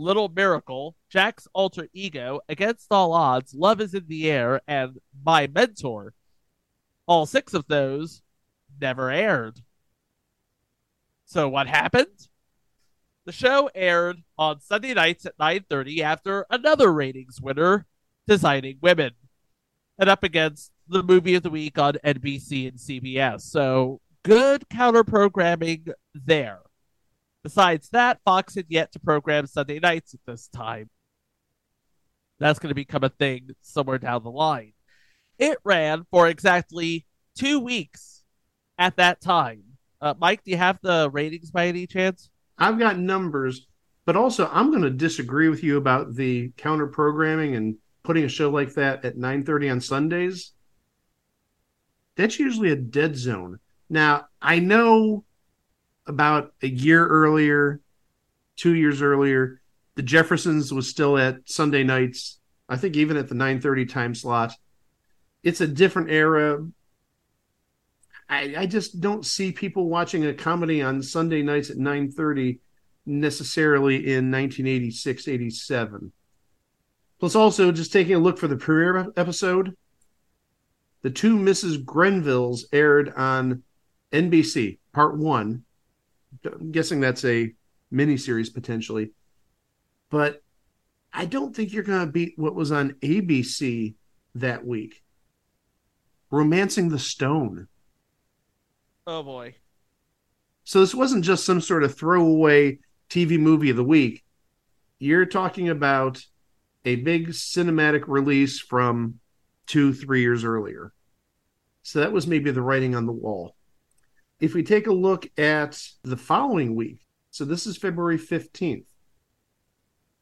Little Miracle, Jack's Alter Ego, Against All Odds, Love is in the Air, and My Mentor. All six of those never aired. So what happened? The show aired on Sunday nights at 9:30 after another ratings winner, Designing Women, and up against the movie of the week on NBC and CBS. So good counter programming there. Besides that, Fox had yet to program Sunday nights at this time. That's going to become a thing somewhere down the line. It ran for exactly two weeks at that time. Uh, Mike, do you have the ratings by any chance? I've got numbers, but also I'm going to disagree with you about the counter programming and putting a show like that at 9:30 on Sundays. That's usually a dead zone. Now, I know about a year earlier, two years earlier, the Jeffersons was still at Sunday nights. I think even at the 9:30 time slot. It's a different era. I, I just don't see people watching a comedy on Sunday nights at 9:30 necessarily in 1986, 87. Plus, also just taking a look for the premiere episode, the two Mrs. Grenvilles aired on NBC, part one. I'm guessing that's a miniseries potentially, but I don't think you're going to beat what was on ABC that week. Romancing the Stone. Oh boy. So this wasn't just some sort of throwaway TV movie of the week. You're talking about a big cinematic release from two, three years earlier. So that was maybe the writing on the wall. If we take a look at the following week, so this is February 15th,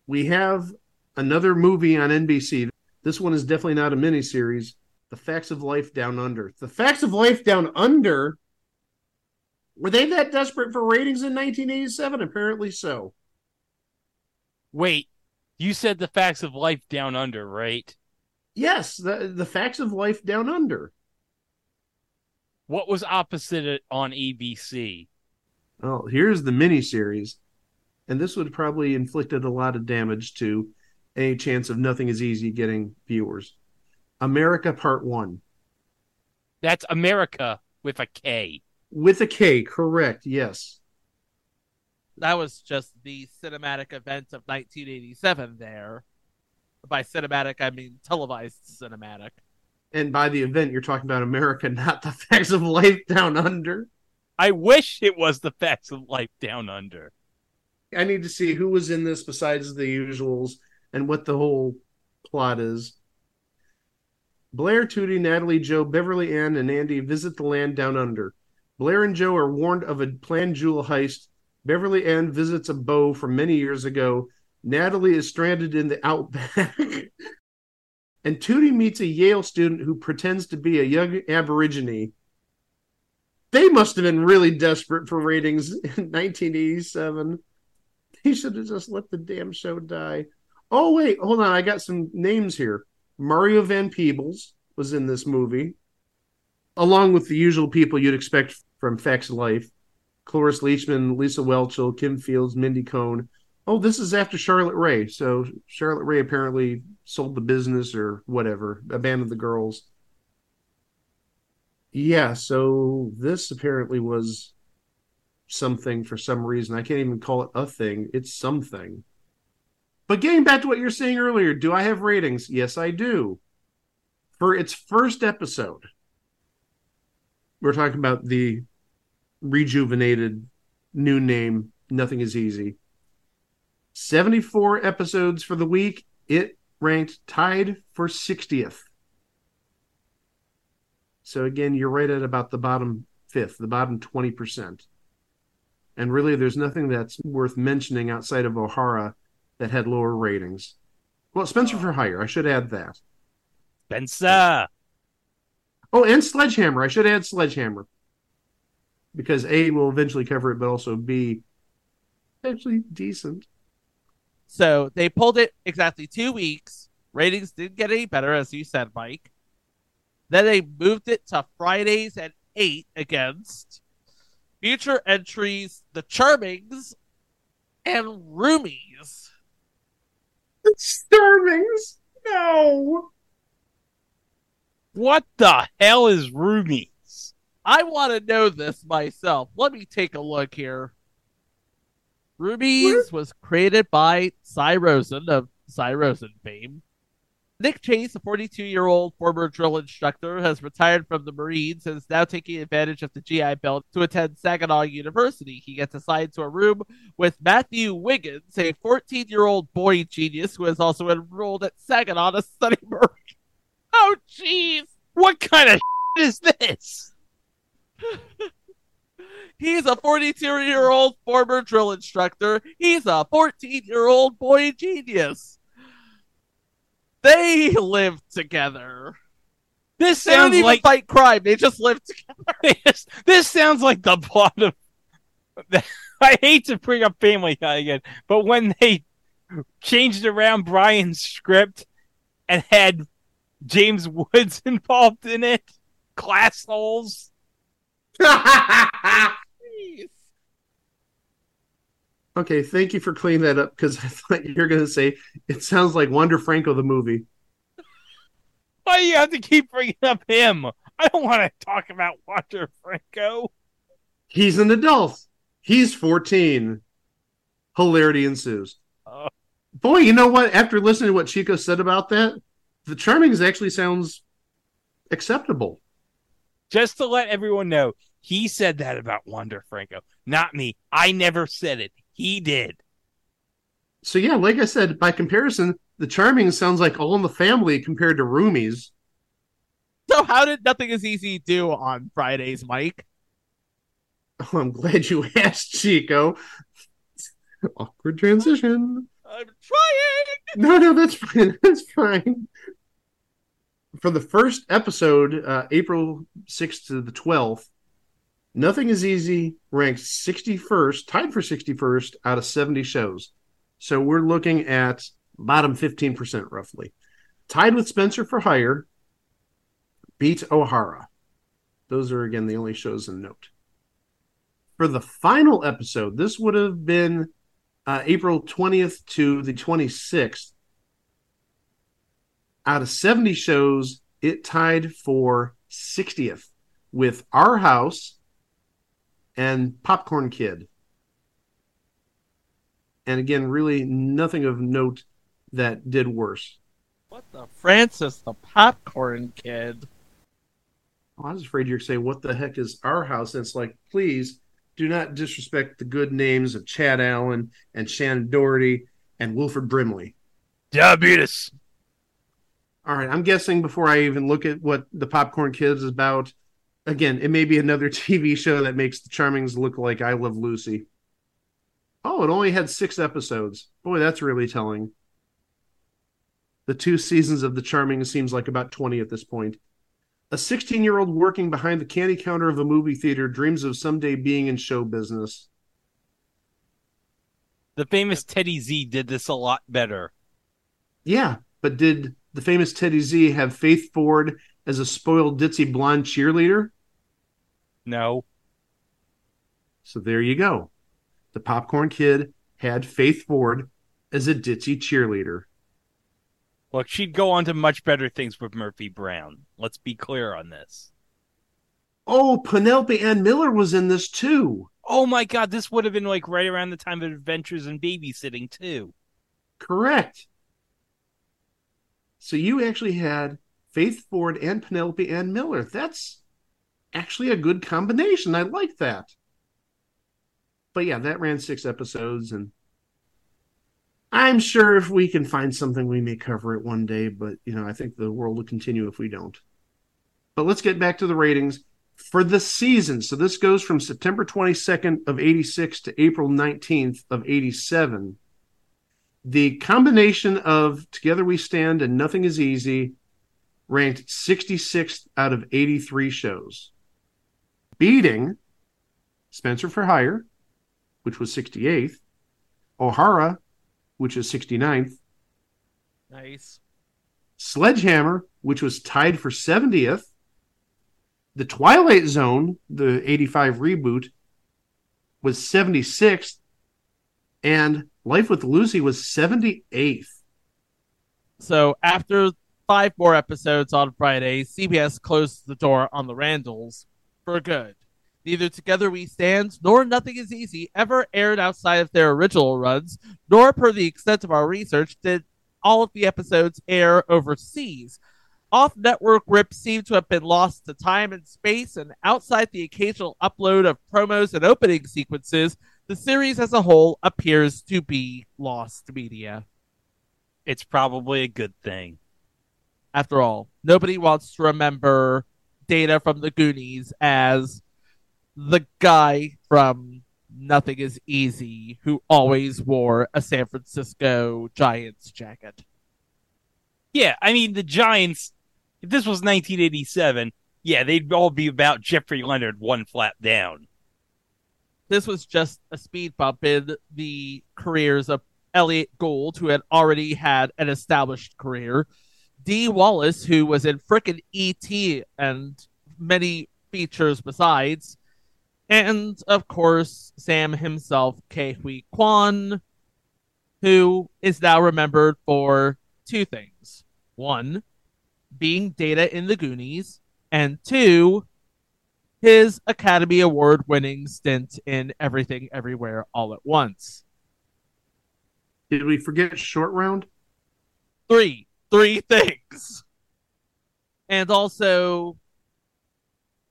we have another movie on NBC. This one is definitely not a miniseries. The Facts of Life Down Under. The Facts of Life Down Under were they that desperate for ratings in 1987? Apparently so. Wait, you said the facts of life down under, right? Yes, the the facts of life down under. What was opposite it on ABC? Well, here's the miniseries, and this would probably inflicted a lot of damage to any chance of nothing is easy getting viewers. Amerika Part One. That's America with a K. With a K, correct, yes. That was just the cinematic event of 1987 there. By cinematic, I mean televised cinematic. And by the event, you're talking about America, not the facts of life down under. I wish it was the facts of life down under. I need to see who was in this besides the usuals and what the whole plot is. Blair, Tootie, Natalie, Jo, Beverly Ann, and Andy visit the land down under. Blair and Jo are warned of a planned jewel heist. Beverly Ann visits a beau from many years ago. Natalie is stranded in the outback. and Tootie meets a Yale student who pretends to be a young Aborigine. They must have been really desperate for ratings in 1987. They should have just let the damn show die. Oh, wait, hold on. I got some names here. Mario Van Peebles was in this movie, along with the usual people you'd expect from Facts Life Cloris Leachman, Lisa Whelchel, Kim Fields, Mindy Cohn. Oh, this is after Charlotte Rae. So Charlotte Rae apparently sold the business or whatever, abandoned the girls. Yeah, so this apparently was something for some reason. I can't even call it a thing, it's something. But getting back to what you're saying earlier, do I have ratings? Yes, I do. For its first episode, we're talking about the rejuvenated new name, Nothing is Easy. 74 episodes for the week. It ranked tied for 60th. So again, you're right at about the bottom fifth, the bottom 20%. And really, there's nothing that's worth mentioning outside of O'Hara that had lower ratings. Well, Spencer for Hire, I should add that. Spencer. Oh, and Sledgehammer. I should add Sledgehammer. Because A will eventually cover it, but also B actually decent. So they pulled it exactly two weeks. Ratings didn't get any better, as you said, Mike. Then they moved it to Fridays at 8 against future entries The Charmings and Roomies. Starvings? No. What the hell is Roomies? I want to know this myself. Let me take a look here. Roomies was created by Sy Rosen of Sy Rosen fame. Nick Chase, a 42 year old former drill instructor, has retired from the Marines and is now taking advantage of the GI Bill to attend Saginaw University. He gets assigned to a room with Matthew Wiggins, a 14 year old boy genius who is also enrolled at Saginaw to study Marine. Oh, jeez! What kind of is this? He's a 42 year old former drill instructor. He's a 14 year old boy genius. They live together. This They don't sounds even like fight crime. They just live together. this, this sounds like the plot of I hate to bring up Family Guy again, but when they changed around Brian's script and had James Woods involved in it, class holes. Okay, thank you for cleaning that up because I thought you were going to say it sounds like Wander Franco the movie. Why do you have to keep bringing up him? I don't want to talk about Wander Franco. He's an adult. He's 14. Hilarity ensues. Oh. Boy, you know what? After listening to what Chico said about that, the Charmings actually sounds acceptable. Just to let everyone know, he said that about Wander Franco, not me. I never said it. He did. So yeah, like I said, by comparison, the Charming sounds like All in the Family compared to Roomies. So how did Nothing Is Easy do on Fridays, Mike? Oh, I'm glad you asked, Chico. Awkward transition. I'm trying. No, no, that's fine. That's fine. For the first episode, uh, April 6th to the 12th, Nothing is Easy ranked 61st, tied for 61st out of 70 shows. So we're looking at bottom 15% roughly. Tied with Spencer for Hire, beat O'Hara. Those are, again, the only shows in note. For the final episode, this would have been uh, April 20th to the 26th. Out of 70 shows, it tied for 60th with Our House and Popcorn Kid. And again, really nothing of note that did worse. What the Francis the Popcorn Kid? Oh, I was afraid you'd say, What the heck is Our House? And it's like, please do not disrespect the good names of Chad Allen and Shannen Doherty and Wilford Brimley. Diabetes. All right, I'm guessing before I even look at what the Popcorn Kids is about, again, it may be another TV show that makes the Charmings look like I Love Lucy. Oh, it only had six episodes. Boy, that's really telling. The two seasons of The Charming seems like about 20 at this point. A 16 year old working behind the candy counter of a movie theater dreams of someday being in show business. The famous Teddy Z did this a lot better. Yeah, but did the famous Teddy Z have Faith Ford as a spoiled ditzy blonde cheerleader? No. So there you go. The Popcorn Kid had Faith Ford as a ditzy cheerleader. Look, she'd go on to much better things with Murphy Brown. Let's be clear on this. Oh, Penelope Ann Miller was in this too. Oh my god, this would have been like right around the time of Adventures in Babysitting too. Correct. So you actually had Faith Ford and Penelope Ann Miller. That's actually a good combination. I like that. But yeah, that ran six episodes, and I'm sure if we can find something, we may cover it one day. But you know, I think the world will continue if we don't. But let's get back to the ratings for the season. So this goes from September 22nd of 86 to April 19th of 87. The combination of Together We Stand and Nothing Is Easy ranked 66th out of 83 shows, beating Spencer for Hire, which was 68th, O'Hara, which is 69th, Nice. Sledgehammer, which was tied for 70th, The Twilight Zone, the 85 reboot, was 76th, and Life with Lucy was 78th. So after five more episodes on Friday, CBS closed the door on the Randalls for good. Neither Together We Stand nor Nothing Is Easy ever aired outside of their original runs, nor, per the extent of our research, did all of the episodes air overseas. Off network rips seem to have been lost to time and space, and outside the occasional upload of promos and opening sequences, the series as a whole appears to be lost media. It's probably a good thing. After all, nobody wants to remember Data from the Goonies as the guy from Nothing is Easy who always wore a San Francisco Giants jacket. Yeah, I mean the Giants. If this was 1987, yeah, they'd all be about Jeffrey Leonard one flap down. this was just a speed bump in the careers of Elliot Gould, who had already had an established career, Dee Wallace, who was in frickin' E.T. and many features besides, and of course, Sam himself, Ke Huy Quan, who is now remembered for two things. One, being Data in the Goonies, and two, his Academy Award winning stint in Everything Everywhere All at Once. Did we forget short round? Three. Three things. And also,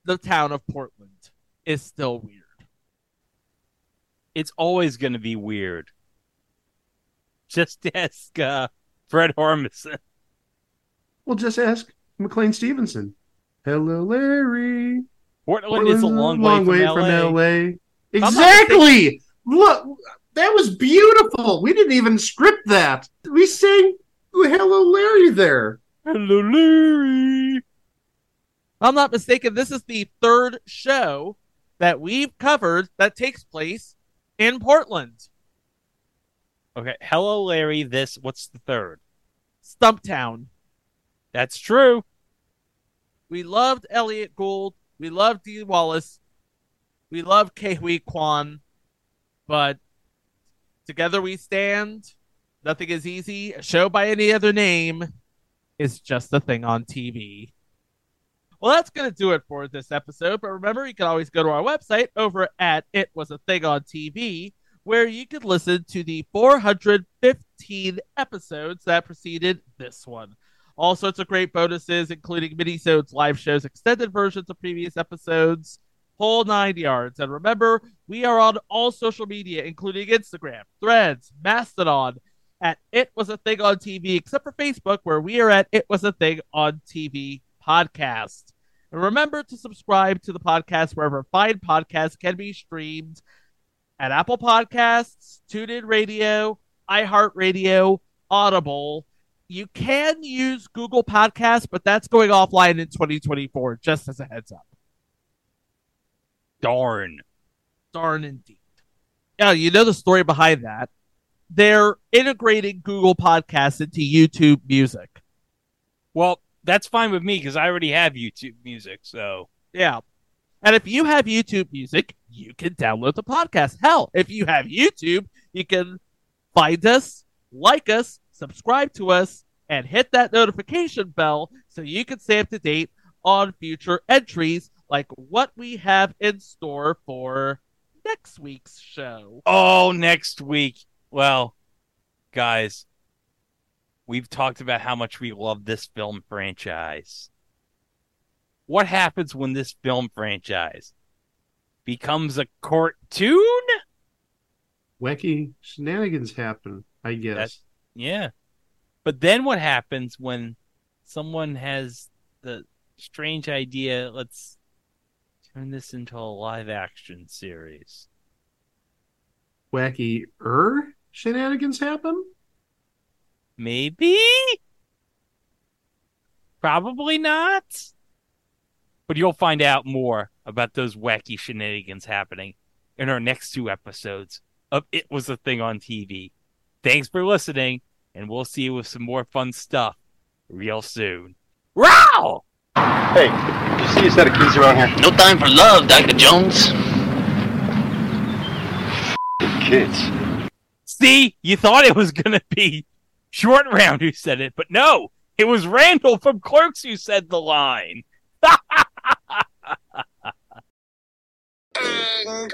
the town of Portland is still weird. It's always going to be weird. Just ask uh, Fred Armisen. Well, just ask McLean Stevenson. Hello, Larry. Portland, is a long, long way, way from, from LA. LA. I'm Exactly. Look, that was beautiful. We didn't even script that. We sang "Hello, Larry" there. Hello, Larry. If I'm not mistaken, this is the third show that we've covered that takes place in Portland. Okay, hello, Larry. This, what's the third? Stumptown. That's true. We loved Elliot Gould. We loved Dee Wallace. We loved Ke Huy Quan. But together we stand. Nothing is easy. A show by any other name is just a thing on TV. Well, that's going to do it for this episode. But remember, you can always go to our website over at It Was a Thing on TV, where you can listen to the 415 episodes that preceded this one. All sorts of great bonuses, including minisodes, live shows, extended versions of previous episodes, whole nine yards. And remember, we are on all social media, including Instagram, Threads, Mastodon, at It Was a Thing on TV, except for Facebook, where we are at It Was a Thing on TV podcast. And remember to subscribe to the podcast wherever fine podcasts can be streamed at Apple Podcasts, TuneIn Radio, iHeartRadio, Audible. You can use Google Podcasts, but that's going offline in 2024, just as a heads up. Darn. Darn indeed. Yeah, you know the story behind that. They're integrating Google Podcasts into YouTube Music. Well, that's fine with me because I already have YouTube music. So Yeah. And if you have YouTube Music, you can download the podcast. Hell, if you have YouTube, you can find us, like us, subscribe to us, and hit that notification bell so you can stay up to date on future entries like what we have in store for next week's show. Oh, next week. Well, guys, we've talked about how much we love this film franchise. What happens when this film franchise becomes a cartoon? Wacky shenanigans happen, I guess. That's- Yeah. But then what happens when someone has the strange idea, let's turn this into a live action series? Wacky er shenanigans happen. Maybe? Probably not. But you'll find out more about those wacky shenanigans happening in our next two episodes of It Was a Thing on TV. Thanks for listening, and we'll see you with some more fun stuff real soon. Row! Hey, did you see a set of keys around here? No time for love, Dr. Jones. Kids. See, you thought it was going to be Short Round who said it, but no, it was Randall from Clerks who said the line. And